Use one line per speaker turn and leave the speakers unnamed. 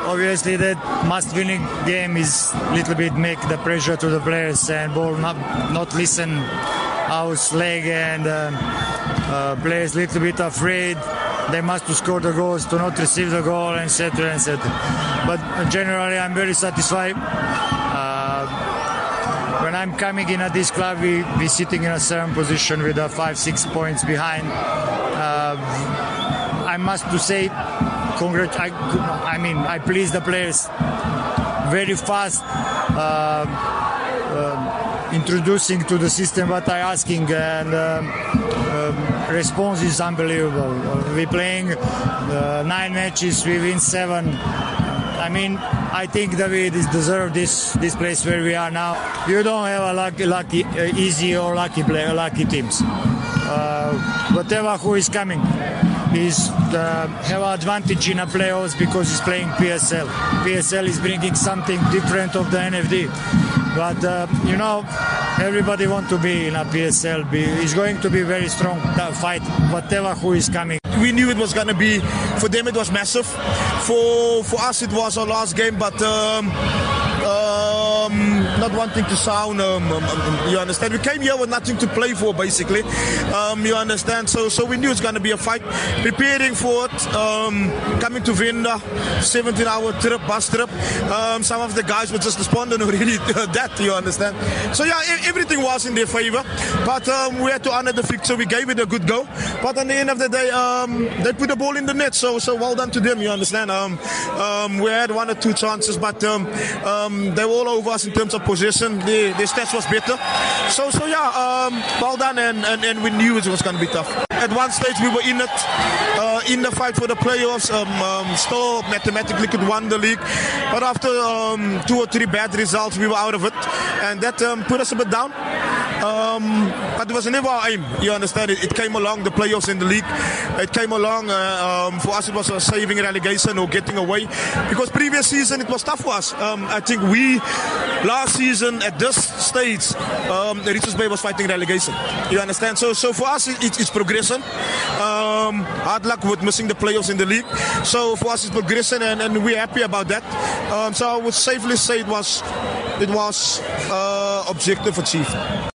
Obviously, that must-winning game is little bit make the pressure to the players and ball not not listen our leg and uh, uh, players little bit afraid. They must to score the goals to not receive the goal etc. etc. But generally, I'm very satisfied. Uh, when I'm coming in at this club, we we sitting in a certain position with a five six points behind. Uh, I must to say, congrat- I, I mean, I please the players very fast. Uh, uh, introducing to the system what I asking and um, um, response is unbelievable. We playing uh, nine matches, we win seven. I mean, I think that we deserve this this place where we are now. You don't have a lucky, lucky, uh, easy or lucky play, lucky teams. Uh, whatever who is coming is uh, have advantage in a playoffs because he's playing PSL. PSL is bringing something different of the NFD. But uh, you know, everybody want to be in a PSL. It's going to be very strong fight, whatever who is coming.
We knew it was going to be for them. It was massive. For for us, it was our last game, but. Um, not wanting to sound, um, um, um, you understand. We came here with nothing to play for, basically. Um, you understand. So, so we knew it's going to be a fight. Preparing for it, um, coming to Venda, 17-hour trip, bus trip. some of the guys were just responding already to that. You understand. So yeah, everything was in their favor, but we had to honor the fixture. We gave it a good go, but at the end of the day, they put the ball in the net. So, so well done to them. You understand. we had one or two chances, but um, they were all over us in terms of position. The, the stats was better. So, so yeah, um, well done, and, and, and we knew it was going to be tough. At one stage, we were in it, uh, in the fight for the playoffs. Um, um, still mathematically could win the league, but after um, two or three bad results, we were out of it, and that um, put us a bit down. Um, but it was never our aim. You understand? It, it came along the playoffs in the league. It came along. Uh, um, for us, it was a saving relegation or getting away. Because previous season it was tough for us. Um, I think we last season at this stage, um, Richards Bay was fighting relegation. You understand? So, so for us, it, it's progression. Um, hard luck with missing the playoffs in the league. So for us, it's progression, and, and we're happy about that. Um, so I would safely say it was it was uh, objective achieved.